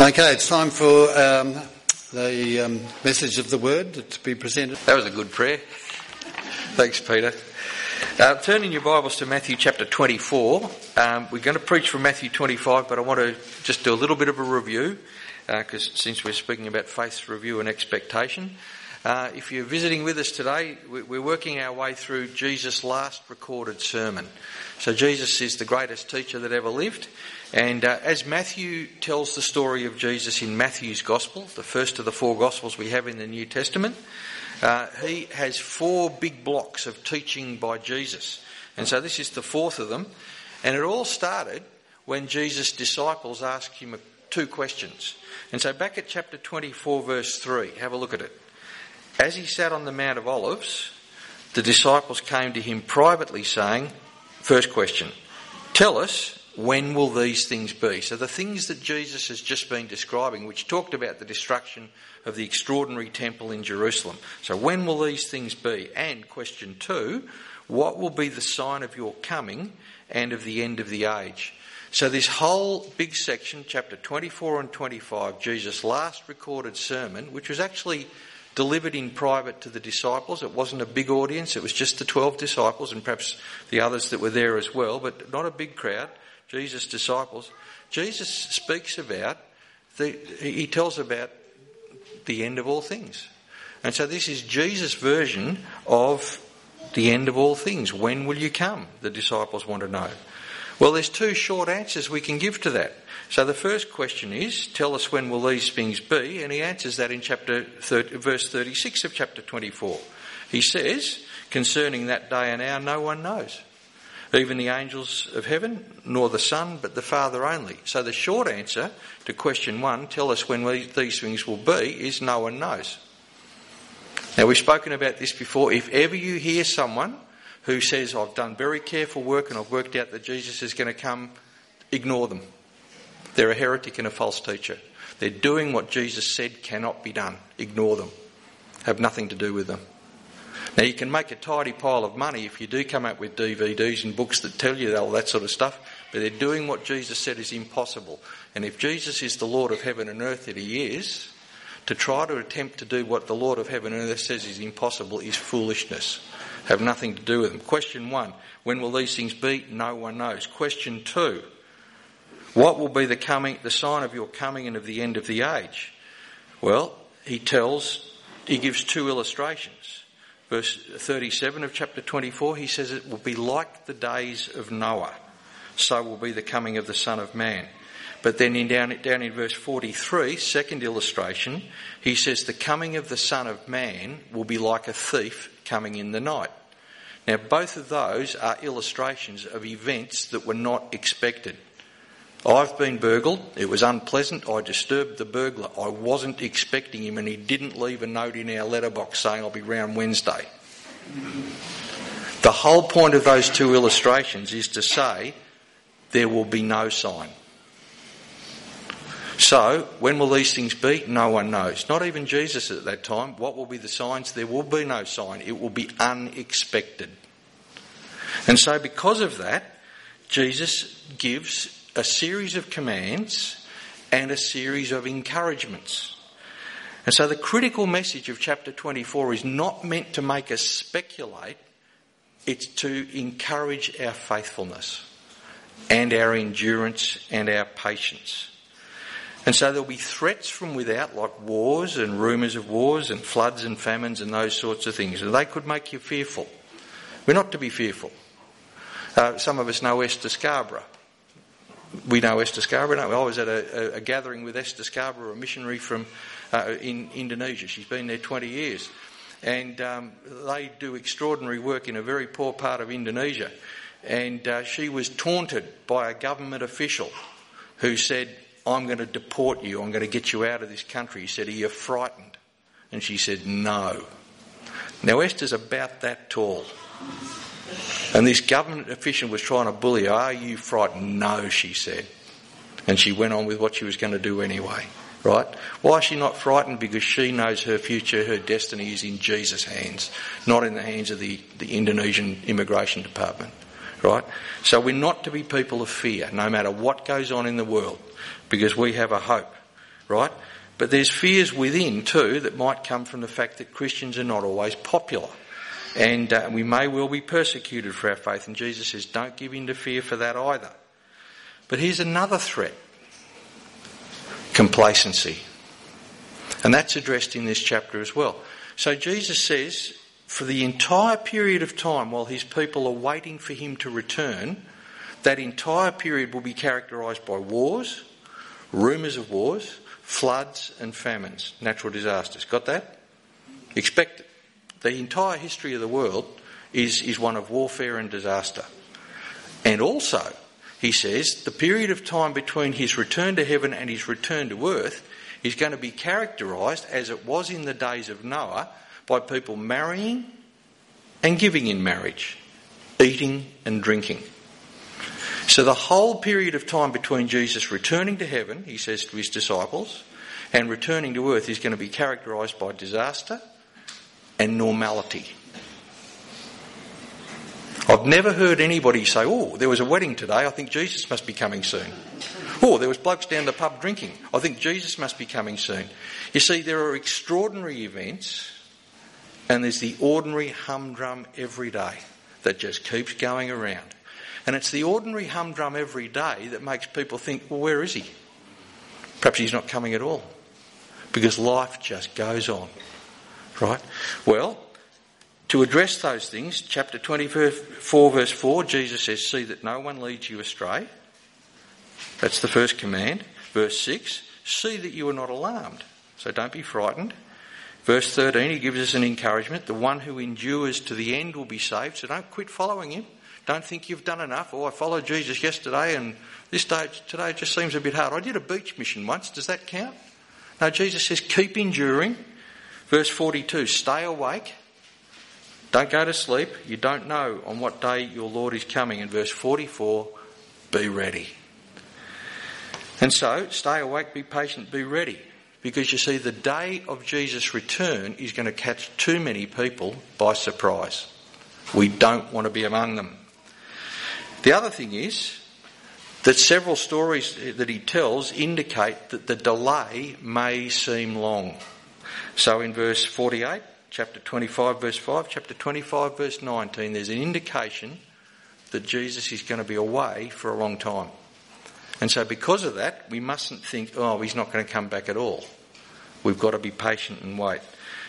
Okay, it's time for um, the um, message of the word to be presented. That was a good prayer. Thanks, Peter. Uh, turning your Bibles to Matthew chapter 24. Um, we're going to preach from Matthew 25, but I want to just do a little bit of a review, because uh, since we're speaking about faith review and expectation. Uh, if you're visiting with us today, we're working our way through Jesus' last recorded sermon. So Jesus is the greatest teacher that ever lived. And uh, as Matthew tells the story of Jesus in Matthew's Gospel, the first of the four Gospels we have in the New Testament, uh, he has four big blocks of teaching by Jesus. And so this is the fourth of them. And it all started when Jesus' disciples asked him two questions. And so back at chapter 24, verse 3, have a look at it. As he sat on the Mount of Olives, the disciples came to him privately saying, First question, tell us, when will these things be? So the things that Jesus has just been describing, which talked about the destruction of the extraordinary temple in Jerusalem. So when will these things be? And question two, what will be the sign of your coming and of the end of the age? So this whole big section, chapter 24 and 25, Jesus' last recorded sermon, which was actually delivered in private to the disciples. It wasn't a big audience, it was just the 12 disciples and perhaps the others that were there as well, but not a big crowd. Jesus' disciples. Jesus speaks about, the, he tells about the end of all things. And so this is Jesus' version of the end of all things. When will you come? The disciples want to know. Well, there's two short answers we can give to that. So the first question is, tell us when will these things be? And he answers that in chapter 30, verse 36 of chapter 24. He says, concerning that day and hour, no one knows. Even the angels of heaven, nor the Son, but the Father only. So the short answer to question one, tell us when these things will be, is no one knows. Now we've spoken about this before. If ever you hear someone who says, I've done very careful work and I've worked out that Jesus is going to come, ignore them. They're a heretic and a false teacher. They're doing what Jesus said cannot be done. Ignore them. Have nothing to do with them. Now, you can make a tidy pile of money if you do come up with DVDs and books that tell you all that sort of stuff, but they're doing what Jesus said is impossible. And if Jesus is the Lord of heaven and earth that he is, to try to attempt to do what the Lord of heaven and earth says is impossible is foolishness. Have nothing to do with them. Question one When will these things be? No one knows. Question two what will be the coming, the sign of your coming and of the end of the age? Well, he tells, he gives two illustrations. Verse 37 of chapter 24, he says it will be like the days of Noah. So will be the coming of the Son of Man. But then in down, down in verse 43, second illustration, he says the coming of the Son of Man will be like a thief coming in the night. Now both of those are illustrations of events that were not expected. I've been burgled. It was unpleasant. I disturbed the burglar. I wasn't expecting him, and he didn't leave a note in our letterbox saying I'll be round Wednesday. The whole point of those two illustrations is to say there will be no sign. So, when will these things be? No one knows. Not even Jesus at that time. What will be the signs? There will be no sign. It will be unexpected. And so, because of that, Jesus gives a series of commands and a series of encouragements. And so the critical message of chapter 24 is not meant to make us speculate, it's to encourage our faithfulness and our endurance and our patience. And so there'll be threats from without, like wars and rumours of wars and floods and famines and those sorts of things. And they could make you fearful. We're not to be fearful. Uh, some of us know Esther Scarborough we know Esther Scarborough. I was at a, a, a gathering with Esther Scarborough, a missionary from uh, in Indonesia. She's been there 20 years. And um, they do extraordinary work in a very poor part of Indonesia. And uh, she was taunted by a government official who said, I'm going to deport you, I'm going to get you out of this country. He said, Are you frightened? And she said, No. Now, Esther's about that tall. And this government official was trying to bully her. Are you frightened? No, she said. And she went on with what she was going to do anyway. Right? Why is she not frightened? Because she knows her future, her destiny is in Jesus' hands, not in the hands of the, the Indonesian immigration department. Right? So we're not to be people of fear, no matter what goes on in the world, because we have a hope. right? But there's fears within too that might come from the fact that Christians are not always popular. And uh, we may well be persecuted for our faith. And Jesus says, don't give in to fear for that either. But here's another threat complacency. And that's addressed in this chapter as well. So Jesus says, for the entire period of time while his people are waiting for him to return, that entire period will be characterised by wars, rumours of wars, floods, and famines, natural disasters. Got that? Expect it. The entire history of the world is, is one of warfare and disaster. And also, he says, the period of time between his return to heaven and his return to earth is going to be characterised, as it was in the days of Noah, by people marrying and giving in marriage, eating and drinking. So the whole period of time between Jesus returning to heaven, he says to his disciples, and returning to earth is going to be characterised by disaster and normality. I've never heard anybody say, oh, there was a wedding today, I think Jesus must be coming soon. Oh, there was blokes down the pub drinking, I think Jesus must be coming soon. You see, there are extraordinary events and there's the ordinary humdrum every day that just keeps going around. And it's the ordinary humdrum every day that makes people think, well, where is he? Perhaps he's not coming at all. Because life just goes on. Right? Well, to address those things, chapter 24, verse 4, Jesus says, See that no one leads you astray. That's the first command. Verse 6, See that you are not alarmed. So don't be frightened. Verse 13, he gives us an encouragement. The one who endures to the end will be saved. So don't quit following him. Don't think you've done enough. Oh, I followed Jesus yesterday and this day, today just seems a bit hard. I did a beach mission once. Does that count? No, Jesus says keep enduring. Verse 42, stay awake. Don't go to sleep. You don't know on what day your Lord is coming. And verse 44, be ready. And so, stay awake, be patient, be ready. Because you see, the day of Jesus' return is going to catch too many people by surprise. We don't want to be among them. The other thing is that several stories that he tells indicate that the delay may seem long. So in verse 48, chapter 25, verse 5, chapter 25, verse 19, there's an indication that Jesus is going to be away for a long time. And so, because of that, we mustn't think, oh, he's not going to come back at all. We've got to be patient and wait.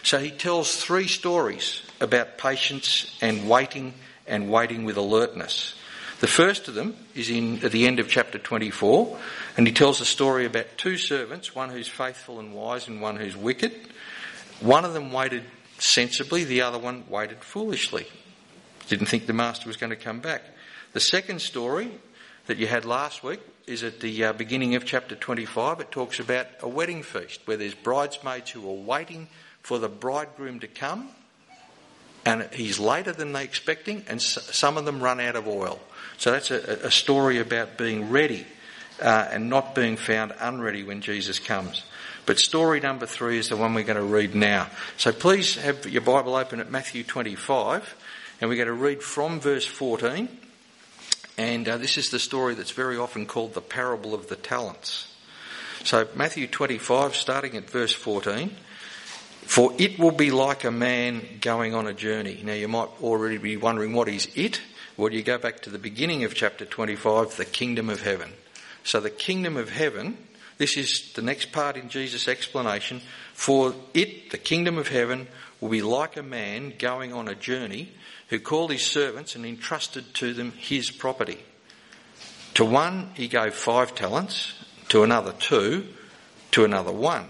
So, he tells three stories about patience and waiting and waiting with alertness. The first of them is in at the end of chapter 24, and he tells a story about two servants, one who's faithful and wise and one who's wicked. One of them waited sensibly, the other one waited foolishly. Didn't think the master was going to come back. The second story that you had last week is at the uh, beginning of chapter 25. It talks about a wedding feast where there's bridesmaids who are waiting for the bridegroom to come, and he's later than they're expecting, and some of them run out of oil. So that's a, a story about being ready uh, and not being found unready when Jesus comes. But story number three is the one we're going to read now. So please have your Bible open at Matthew 25, and we're going to read from verse 14. And uh, this is the story that's very often called the parable of the talents. So Matthew 25, starting at verse 14. For it will be like a man going on a journey. Now you might already be wondering what is it? Well, you go back to the beginning of chapter 25, the kingdom of heaven. So the kingdom of heaven, this is the next part in Jesus' explanation. For it, the kingdom of heaven, will be like a man going on a journey who called his servants and entrusted to them his property. To one he gave five talents, to another two, to another one,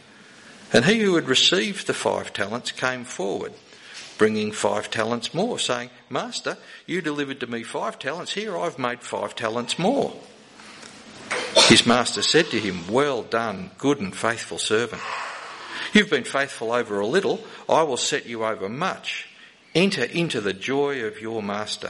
And he who had received the five talents came forward bringing five talents more, saying, Master, you delivered to me five talents. Here I've made five talents more. His master said to him, Well done, good and faithful servant. You've been faithful over a little, I will set you over much. Enter into the joy of your master.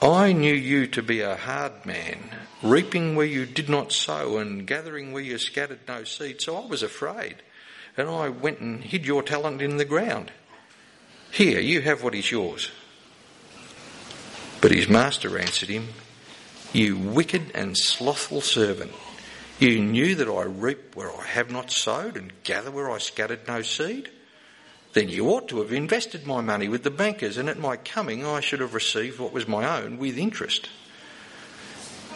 I knew you to be a hard man, reaping where you did not sow and gathering where you scattered no seed. So I was afraid, and I went and hid your talent in the ground. Here, you have what is yours. But his master answered him, You wicked and slothful servant. You knew that I reap where I have not sowed and gather where I scattered no seed. Then you ought to have invested my money with the bankers, and at my coming I should have received what was my own with interest.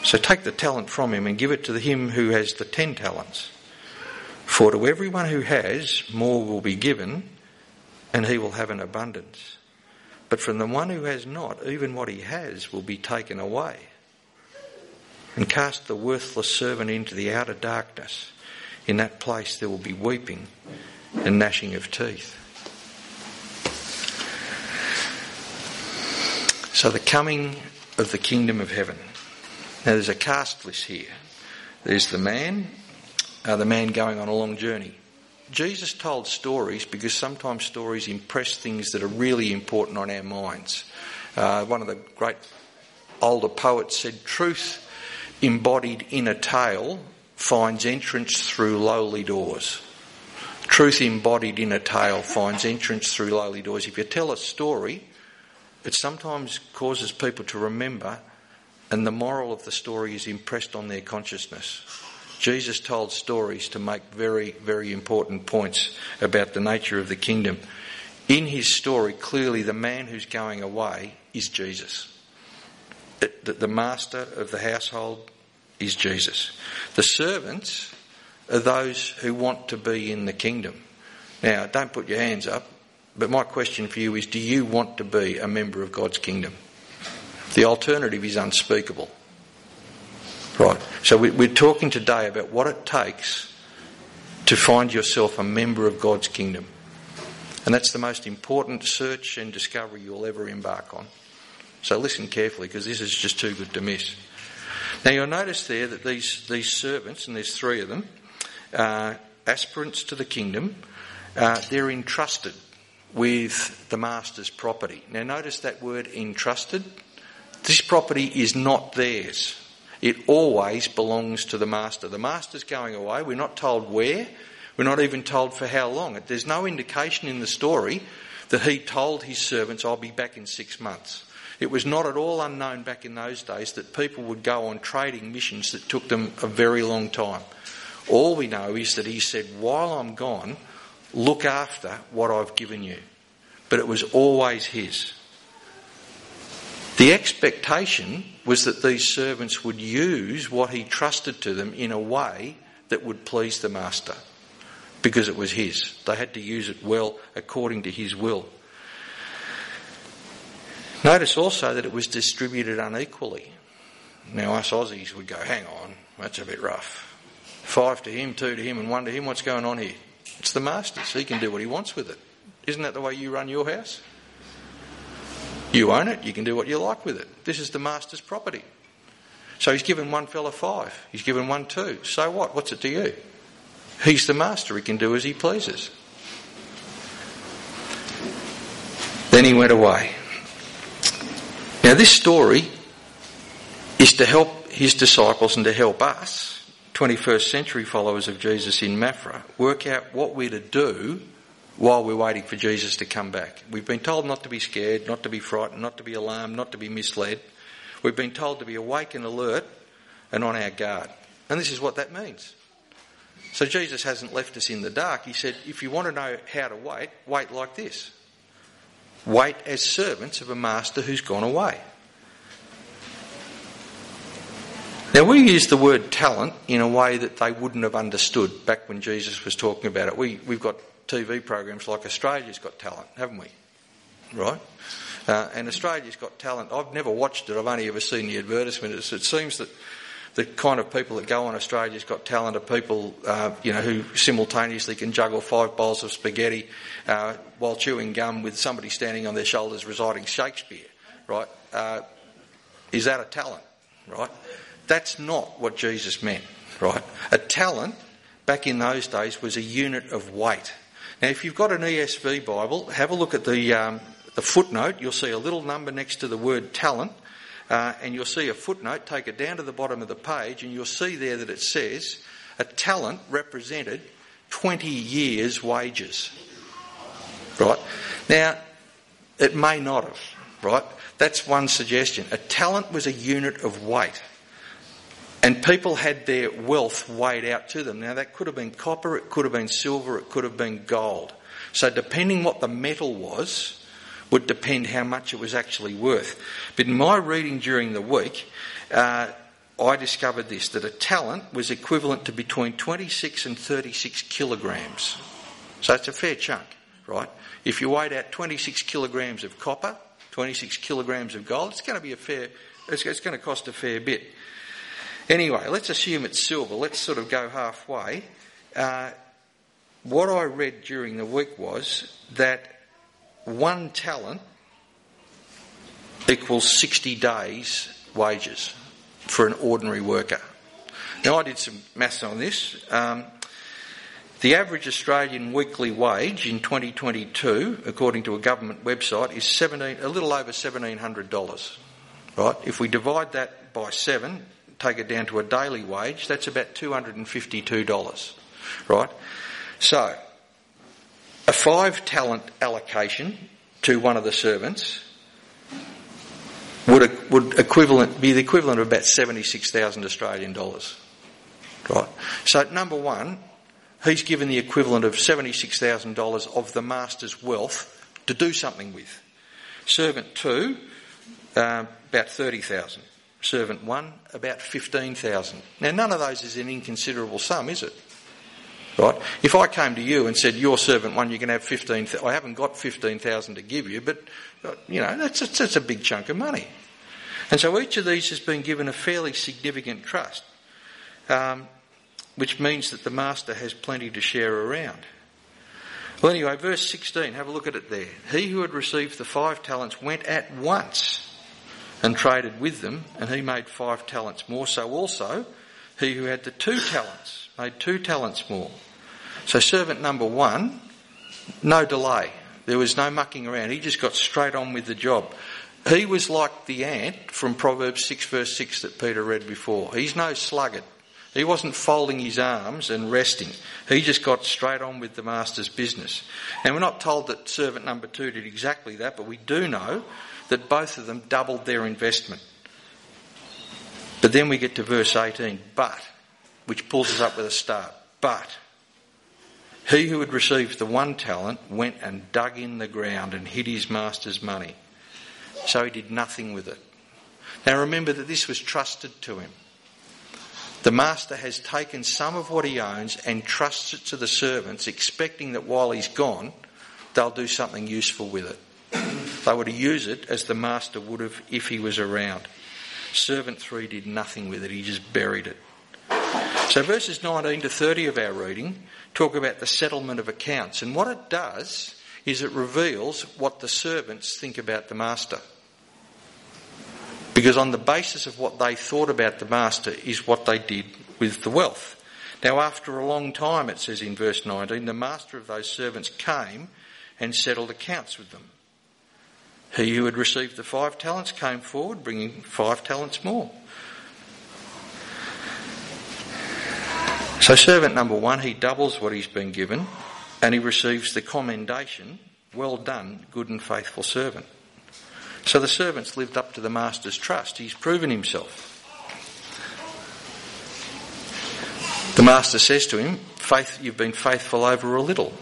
So take the talent from him and give it to him who has the ten talents. For to everyone who has, more will be given, and he will have an abundance. But from the one who has not, even what he has will be taken away. And cast the worthless servant into the outer darkness. In that place there will be weeping and gnashing of teeth. So, the coming of the kingdom of heaven. Now, there's a cast list here. There's the man, uh, the man going on a long journey. Jesus told stories because sometimes stories impress things that are really important on our minds. Uh, one of the great older poets said, Truth embodied in a tale finds entrance through lowly doors. Truth embodied in a tale finds entrance through lowly doors. If you tell a story, it sometimes causes people to remember, and the moral of the story is impressed on their consciousness. Jesus told stories to make very, very important points about the nature of the kingdom. In his story, clearly the man who's going away is Jesus. The master of the household is Jesus. The servants are those who want to be in the kingdom. Now, don't put your hands up. But my question for you is do you want to be a member of God's kingdom? The alternative is unspeakable. Right. So we're talking today about what it takes to find yourself a member of God's kingdom. And that's the most important search and discovery you'll ever embark on. So listen carefully because this is just too good to miss. Now you'll notice there that these, these servants, and there's three of them, uh, aspirants to the kingdom, uh, they're entrusted with the master's property. Now, notice that word entrusted. This property is not theirs. It always belongs to the master. The master's going away. We're not told where. We're not even told for how long. There's no indication in the story that he told his servants, I'll be back in six months. It was not at all unknown back in those days that people would go on trading missions that took them a very long time. All we know is that he said, While I'm gone, Look after what I've given you. But it was always his. The expectation was that these servants would use what he trusted to them in a way that would please the master because it was his. They had to use it well according to his will. Notice also that it was distributed unequally. Now, us Aussies would go, hang on, that's a bit rough. Five to him, two to him, and one to him, what's going on here? It's the master's. He can do what he wants with it. Isn't that the way you run your house? You own it, you can do what you like with it. This is the master's property. So he's given one fella five, he's given one two. So what? What's it to you? He's the master, he can do as he pleases. Then he went away. Now, this story is to help his disciples and to help us 21st century followers of Jesus in Maffra work out what we're to do while we're waiting for Jesus to come back. We've been told not to be scared, not to be frightened, not to be alarmed, not to be misled. We've been told to be awake and alert and on our guard. And this is what that means. So Jesus hasn't left us in the dark. He said, if you want to know how to wait, wait like this. Wait as servants of a master who's gone away. Now, we use the word talent in a way that they wouldn't have understood back when Jesus was talking about it. We, we've got TV programs like Australia's Got Talent, haven't we? Right? Uh, and Australia's Got Talent, I've never watched it, I've only ever seen the advertisement. It, it seems that the kind of people that go on Australia's Got Talent are people, uh, you know, who simultaneously can juggle five bowls of spaghetti uh, while chewing gum with somebody standing on their shoulders reciting Shakespeare, right? Uh, is that a talent, right? That's not what Jesus meant, right? A talent back in those days was a unit of weight. Now, if you've got an ESV Bible, have a look at the, um, the footnote. You'll see a little number next to the word talent, uh, and you'll see a footnote. Take it down to the bottom of the page, and you'll see there that it says a talent represented 20 years' wages. Right? Now, it may not have, right? That's one suggestion. A talent was a unit of weight. And people had their wealth weighed out to them. Now, that could have been copper, it could have been silver, it could have been gold. So, depending what the metal was, would depend how much it was actually worth. But in my reading during the week, uh, I discovered this that a talent was equivalent to between 26 and 36 kilograms. So, it's a fair chunk, right? If you weighed out 26 kilograms of copper, 26 kilograms of gold, it's going to be a fair, it's, it's going to cost a fair bit. Anyway, let's assume it's silver. Let's sort of go halfway. Uh, what I read during the week was that one talent equals 60 days' wages for an ordinary worker. Now, I did some maths on this. Um, the average Australian weekly wage in 2022, according to a government website, is 17, a little over $1,700. Right? If we divide that by seven, take it down to a daily wage, that's about $252. Right? So, a five talent allocation to one of the servants would, would equivalent, be the equivalent of about 76,000 Australian dollars. Right? So, number one, he's given the equivalent of $76,000 of the master's wealth to do something with. Servant two, uh, about 30,000 servant one, about 15,000. Now, none of those is an inconsiderable sum, is it? Right? If I came to you and said, your servant one, you can have 15,000, I haven't got 15,000 to give you, but, you know, that's, that's a big chunk of money. And so each of these has been given a fairly significant trust, um, which means that the master has plenty to share around. Well, anyway, verse 16, have a look at it there. He who had received the five talents went at once and traded with them, and he made five talents more. So also, he who had the two talents made two talents more. So, servant number one, no delay. There was no mucking around. He just got straight on with the job. He was like the ant from Proverbs 6, verse 6 that Peter read before. He's no sluggard. He wasn't folding his arms and resting. He just got straight on with the master's business. And we're not told that servant number two did exactly that, but we do know that both of them doubled their investment. But then we get to verse 18, but, which pulls us up with a start. But, he who had received the one talent went and dug in the ground and hid his master's money. So he did nothing with it. Now remember that this was trusted to him. The master has taken some of what he owns and trusts it to the servants, expecting that while he's gone, they'll do something useful with it. They were to use it as the master would have if he was around. Servant 3 did nothing with it, he just buried it. So verses 19 to 30 of our reading talk about the settlement of accounts. And what it does is it reveals what the servants think about the master. Because on the basis of what they thought about the master is what they did with the wealth. Now, after a long time, it says in verse 19, the master of those servants came and settled accounts with them. He who had received the five talents came forward, bringing five talents more. So, servant number one, he doubles what he's been given and he receives the commendation well done, good and faithful servant. So the servant's lived up to the master's trust. He's proven himself. The master says to him, Faith, you've been faithful over a little.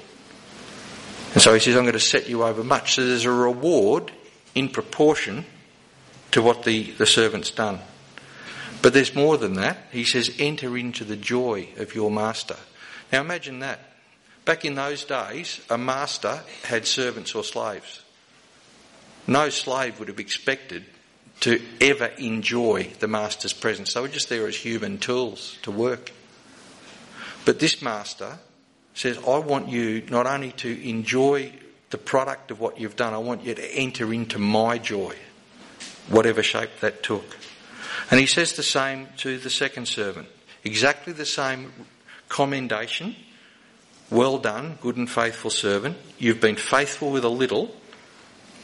And so he says, I'm going to set you over much. So there's a reward in proportion to what the, the servant's done. But there's more than that. He says, enter into the joy of your master. Now imagine that. Back in those days, a master had servants or slaves. No slave would have expected to ever enjoy the master's presence. They were just there as human tools to work. But this master says, I want you not only to enjoy the product of what you've done, I want you to enter into my joy, whatever shape that took. And he says the same to the second servant. Exactly the same commendation. Well done, good and faithful servant. You've been faithful with a little.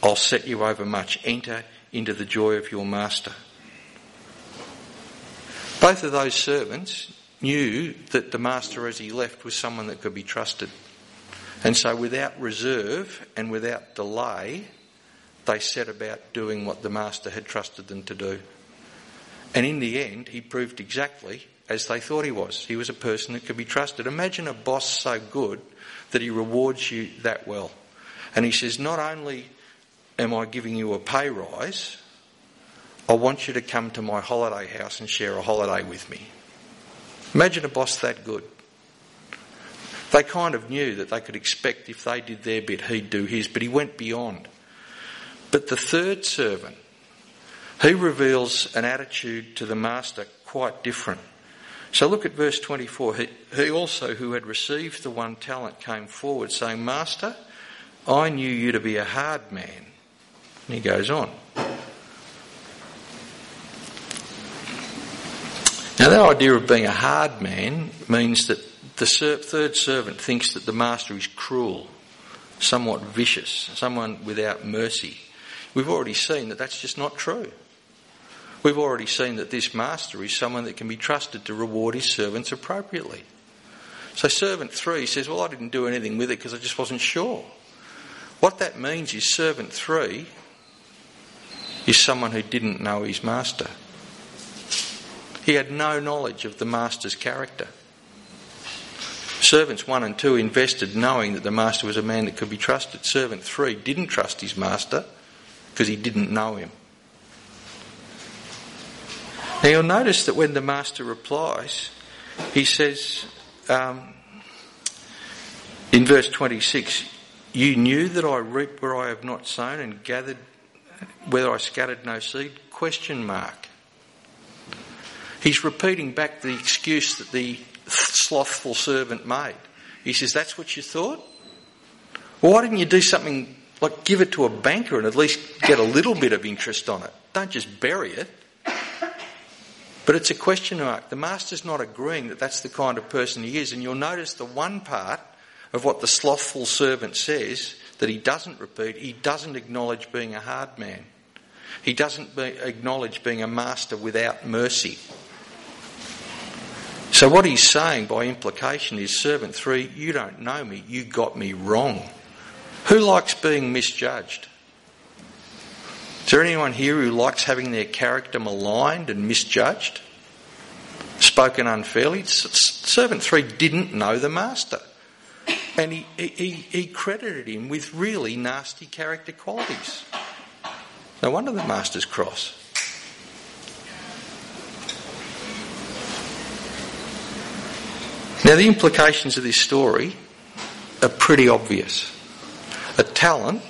I'll set you over much. Enter into the joy of your master. Both of those servants knew that the master as he left was someone that could be trusted. And so without reserve and without delay, they set about doing what the master had trusted them to do. And in the end, he proved exactly as they thought he was. He was a person that could be trusted. Imagine a boss so good that he rewards you that well. And he says, Not only am I giving you a pay rise, I want you to come to my holiday house and share a holiday with me. Imagine a boss that good. They kind of knew that they could expect if they did their bit, he'd do his, but he went beyond. But the third servant, he reveals an attitude to the master quite different. So look at verse 24. He, he also, who had received the one talent, came forward, saying, Master, I knew you to be a hard man. And he goes on. Now, that idea of being a hard man means that the third servant thinks that the master is cruel, somewhat vicious, someone without mercy. We've already seen that that's just not true. We've already seen that this master is someone that can be trusted to reward his servants appropriately. So, servant three says, Well, I didn't do anything with it because I just wasn't sure. What that means is, servant three is someone who didn't know his master. He had no knowledge of the master's character. Servants 1 and 2 invested knowing that the master was a man that could be trusted. Servant 3 didn't trust his master because he didn't know him. Now you'll notice that when the master replies, he says um, in verse 26, You knew that I reap where I have not sown and gathered whether I scattered no seed? Question mark. He's repeating back the excuse that the slothful servant made. He says, That's what you thought? Well, why didn't you do something like give it to a banker and at least get a little bit of interest on it? Don't just bury it. But it's a question mark. The master's not agreeing that that's the kind of person he is. And you'll notice the one part of what the slothful servant says that he doesn't repeat, he doesn't acknowledge being a hard man. He doesn't be, acknowledge being a master without mercy. So, what he's saying by implication is, Servant 3, you don't know me, you got me wrong. Who likes being misjudged? Is there anyone here who likes having their character maligned and misjudged? Spoken unfairly? Servant 3 didn't know the master. And he, he, he credited him with really nasty character qualities. No wonder the master's cross. Now, the implications of this story are pretty obvious. A talent,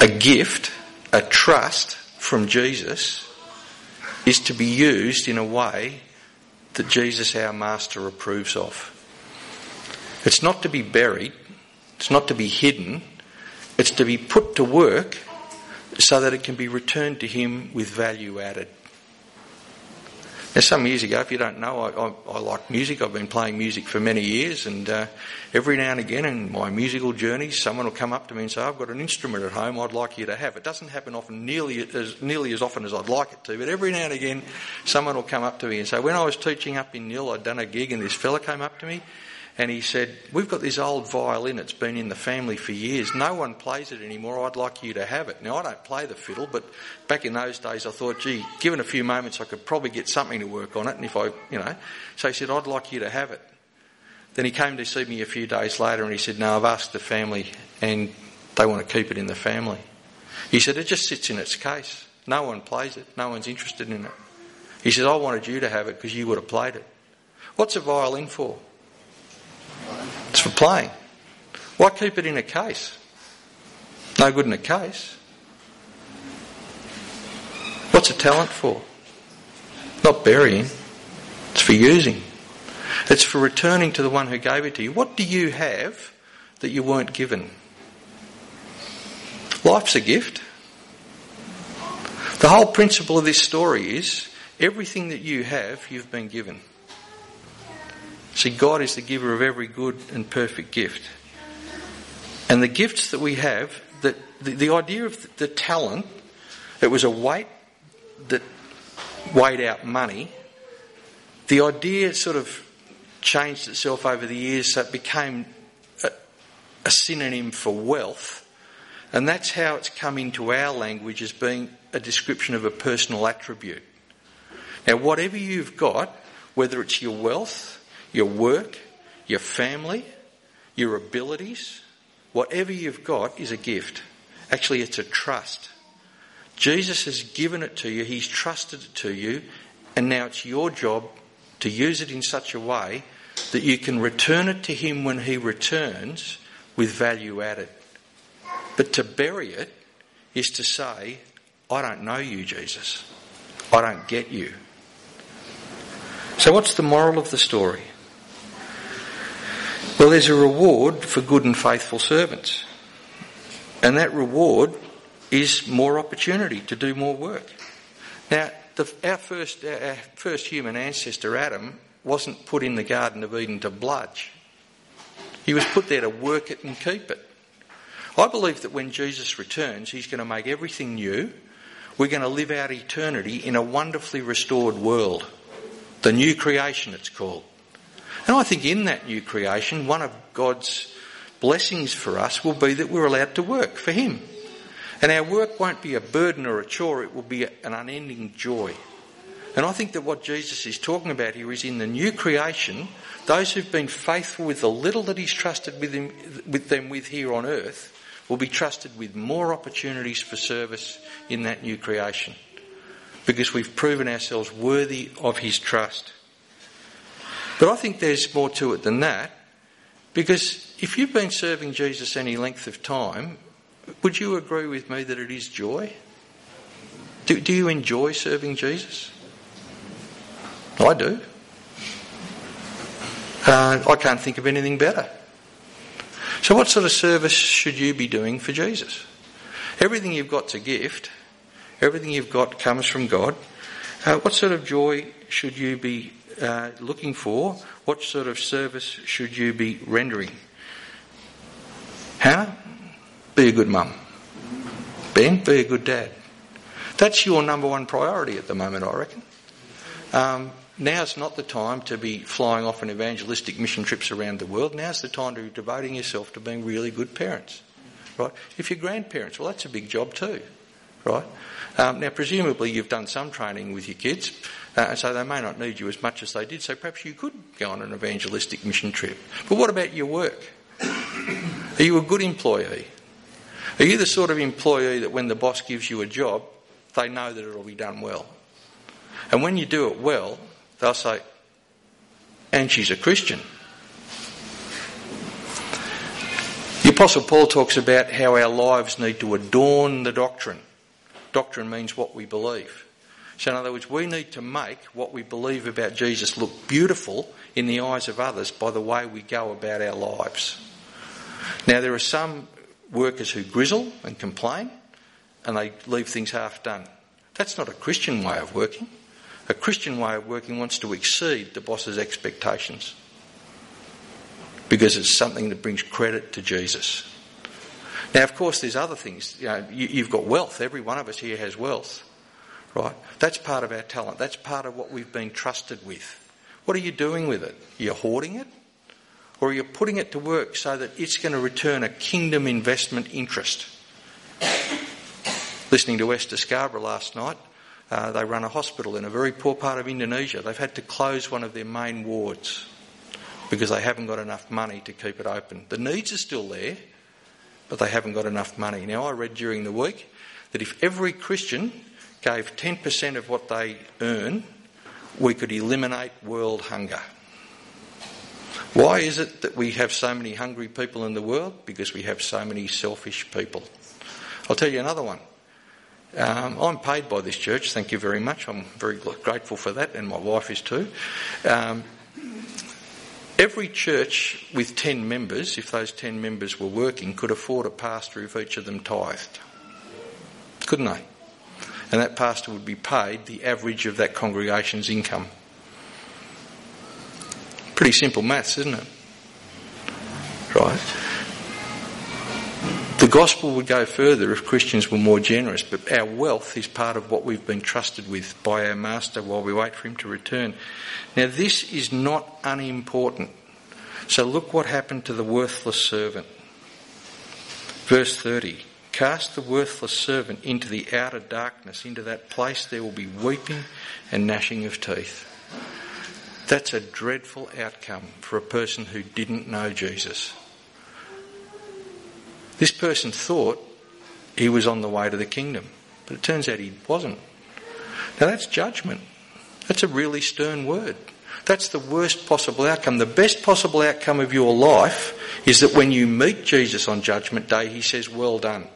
a gift, a trust from Jesus is to be used in a way that Jesus, our Master, approves of. It's not to be buried, it's not to be hidden, it's to be put to work so that it can be returned to Him with value added. Now, some years ago, if you don't know, I, I, I like music. I've been playing music for many years, and uh, every now and again in my musical journeys, someone will come up to me and say, "I've got an instrument at home. I'd like you to have." It doesn't happen often, nearly as nearly as often as I'd like it to, but every now and again, someone will come up to me and say, "When I was teaching up in Nhill, I'd done a gig, and this fella came up to me." And he said, We've got this old violin, it's been in the family for years. No one plays it anymore. I'd like you to have it. Now, I don't play the fiddle, but back in those days, I thought, gee, given a few moments, I could probably get something to work on it. And if I, you know, so he said, I'd like you to have it. Then he came to see me a few days later and he said, No, I've asked the family and they want to keep it in the family. He said, It just sits in its case. No one plays it. No one's interested in it. He says, I wanted you to have it because you would have played it. What's a violin for? It's for playing. Why keep it in a case? No good in a case. What's a talent for? Not burying. It's for using. It's for returning to the one who gave it to you. What do you have that you weren't given? Life's a gift. The whole principle of this story is everything that you have, you've been given. See, God is the giver of every good and perfect gift. And the gifts that we have, that the, the idea of the talent, it was a weight that weighed out money. The idea sort of changed itself over the years so it became a, a synonym for wealth. And that's how it's come into our language as being a description of a personal attribute. Now, whatever you've got, whether it's your wealth, your work, your family, your abilities, whatever you've got is a gift. Actually, it's a trust. Jesus has given it to you, He's trusted it to you, and now it's your job to use it in such a way that you can return it to Him when He returns with value added. But to bury it is to say, I don't know you, Jesus. I don't get you. So, what's the moral of the story? Well, there's a reward for good and faithful servants. And that reward is more opportunity to do more work. Now, the, our, first, our first human ancestor, Adam, wasn't put in the Garden of Eden to bludge. He was put there to work it and keep it. I believe that when Jesus returns, he's going to make everything new. We're going to live out eternity in a wonderfully restored world. The new creation, it's called. And I think in that new creation, one of God's blessings for us will be that we're allowed to work for Him. And our work won't be a burden or a chore, it will be an unending joy. And I think that what Jesus is talking about here is in the new creation, those who've been faithful with the little that He's trusted with, him, with them with here on earth will be trusted with more opportunities for service in that new creation because we've proven ourselves worthy of His trust. But I think there's more to it than that because if you've been serving Jesus any length of time, would you agree with me that it is joy? Do, do you enjoy serving Jesus? I do. Uh, I can't think of anything better. So, what sort of service should you be doing for Jesus? Everything you've got's a gift. Everything you've got comes from God. Uh, what sort of joy should you be uh, looking for? What sort of service should you be rendering? Hannah, be a good mum. Ben, be a good dad. That's your number one priority at the moment, I reckon. Um, now's not the time to be flying off on evangelistic mission trips around the world. Now's the time to be devoting yourself to being really good parents. Right? If you're grandparents, well, that's a big job too. Right? Um, now, presumably, you've done some training with your kids, uh, and so they may not need you as much as they did, so perhaps you could go on an evangelistic mission trip. But what about your work? Are you a good employee? Are you the sort of employee that when the boss gives you a job, they know that it'll be done well? And when you do it well, they'll say, and she's a Christian. The Apostle Paul talks about how our lives need to adorn the doctrine. Doctrine means what we believe. So, in other words, we need to make what we believe about Jesus look beautiful in the eyes of others by the way we go about our lives. Now, there are some workers who grizzle and complain and they leave things half done. That's not a Christian way of working. A Christian way of working wants to exceed the boss's expectations because it's something that brings credit to Jesus. Now, of course, there's other things. You know, you, have got wealth. Every one of us here has wealth, right? That's part of our talent. That's part of what we've been trusted with. What are you doing with it? You're hoarding it, or are you're putting it to work so that it's going to return a kingdom investment interest. Listening to Esther Scarborough last night, uh, they run a hospital in a very poor part of Indonesia. They've had to close one of their main wards because they haven't got enough money to keep it open. The needs are still there, but they haven't got enough money. Now, I read during the week that if every Christian gave 10% of what they earn, we could eliminate world hunger. Why is it that we have so many hungry people in the world? Because we have so many selfish people. I'll tell you another one. Um, I'm paid by this church, thank you very much. I'm very grateful for that, and my wife is too. Um, every church with 10 members, if those 10 members were working, could afford a pastor if each of them tithed. Couldn't they? And that pastor would be paid the average of that congregation's income. Pretty simple maths, isn't it? Right? The gospel would go further if Christians were more generous, but our wealth is part of what we've been trusted with by our Master while we wait for him to return. Now, this is not unimportant. So, look what happened to the worthless servant. Verse 30 Cast the worthless servant into the outer darkness, into that place there will be weeping and gnashing of teeth. That's a dreadful outcome for a person who didn't know Jesus. This person thought he was on the way to the kingdom, but it turns out he wasn't. Now that's judgment. That's a really stern word. That's the worst possible outcome. The best possible outcome of your life is that when you meet Jesus on Judgment Day, he says, Well done,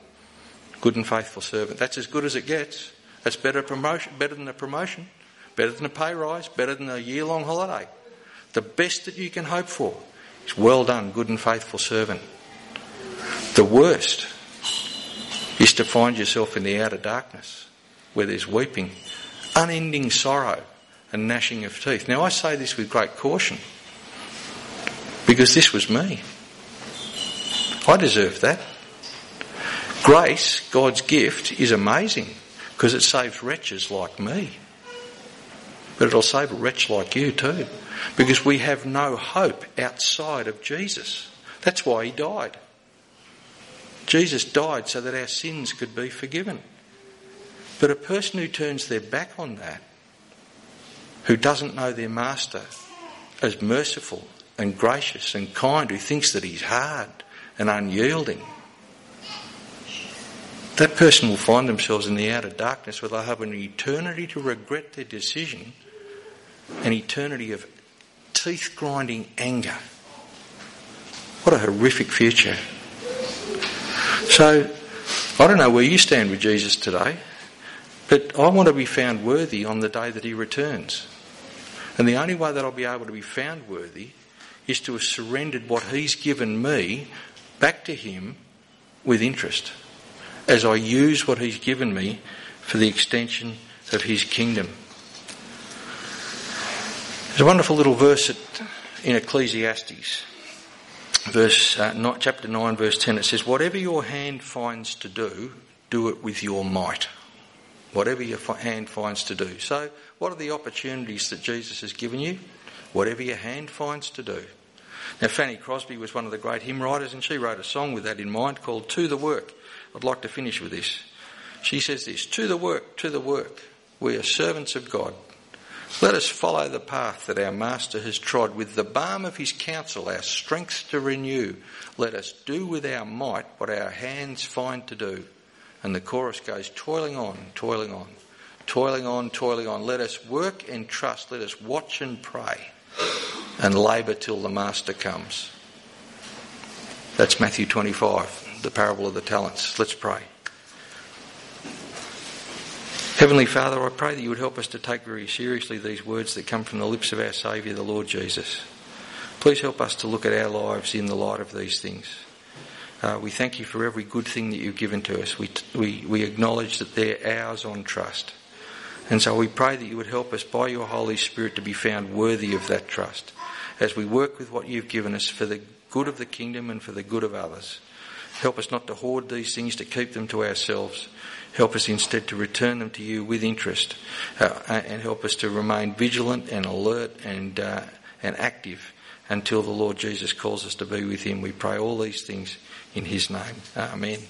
good and faithful servant. That's as good as it gets. That's better, promotion, better than a promotion better than a pay rise, better than a year long holiday. The best that you can hope for is well done, good and faithful servant. The worst is to find yourself in the outer darkness where there's weeping, unending sorrow, and gnashing of teeth. Now, I say this with great caution because this was me. I deserved that. Grace, God's gift, is amazing because it saves wretches like me but it'll save a wretch like you too. Because we have no hope outside of Jesus. That's why he died. Jesus died so that our sins could be forgiven. But a person who turns their back on that, who doesn't know their master as merciful and gracious and kind, who thinks that he's hard and unyielding, that person will find themselves in the outer darkness where they'll have an eternity to regret their decision an eternity of teeth grinding anger. What a horrific future. So, I don't know where you stand with Jesus today, but I want to be found worthy on the day that he returns. And the only way that I'll be able to be found worthy is to have surrendered what he's given me back to him with interest as I use what he's given me for the extension of his kingdom. There's a wonderful little verse in Ecclesiastes, verse uh, not, chapter 9, verse 10. It says, Whatever your hand finds to do, do it with your might. Whatever your hand finds to do. So, what are the opportunities that Jesus has given you? Whatever your hand finds to do. Now, Fanny Crosby was one of the great hymn writers, and she wrote a song with that in mind called To the Work. I'd like to finish with this. She says this To the work, to the work. We are servants of God. Let us follow the path that our Master has trod with the balm of his counsel, our strength to renew. Let us do with our might what our hands find to do. And the chorus goes toiling on, toiling on, toiling on, toiling on. Let us work and trust. Let us watch and pray and labour till the Master comes. That's Matthew 25, the parable of the talents. Let's pray. Heavenly Father, I pray that you would help us to take very seriously these words that come from the lips of our Saviour, the Lord Jesus. Please help us to look at our lives in the light of these things. Uh, we thank you for every good thing that you've given to us. We, we, we acknowledge that they're ours on trust. And so we pray that you would help us by your Holy Spirit to be found worthy of that trust as we work with what you've given us for the good of the kingdom and for the good of others. Help us not to hoard these things, to keep them to ourselves, Help us instead to return them to you with interest uh, and help us to remain vigilant and alert and, uh, and active until the Lord Jesus calls us to be with Him. We pray all these things in His name. Amen.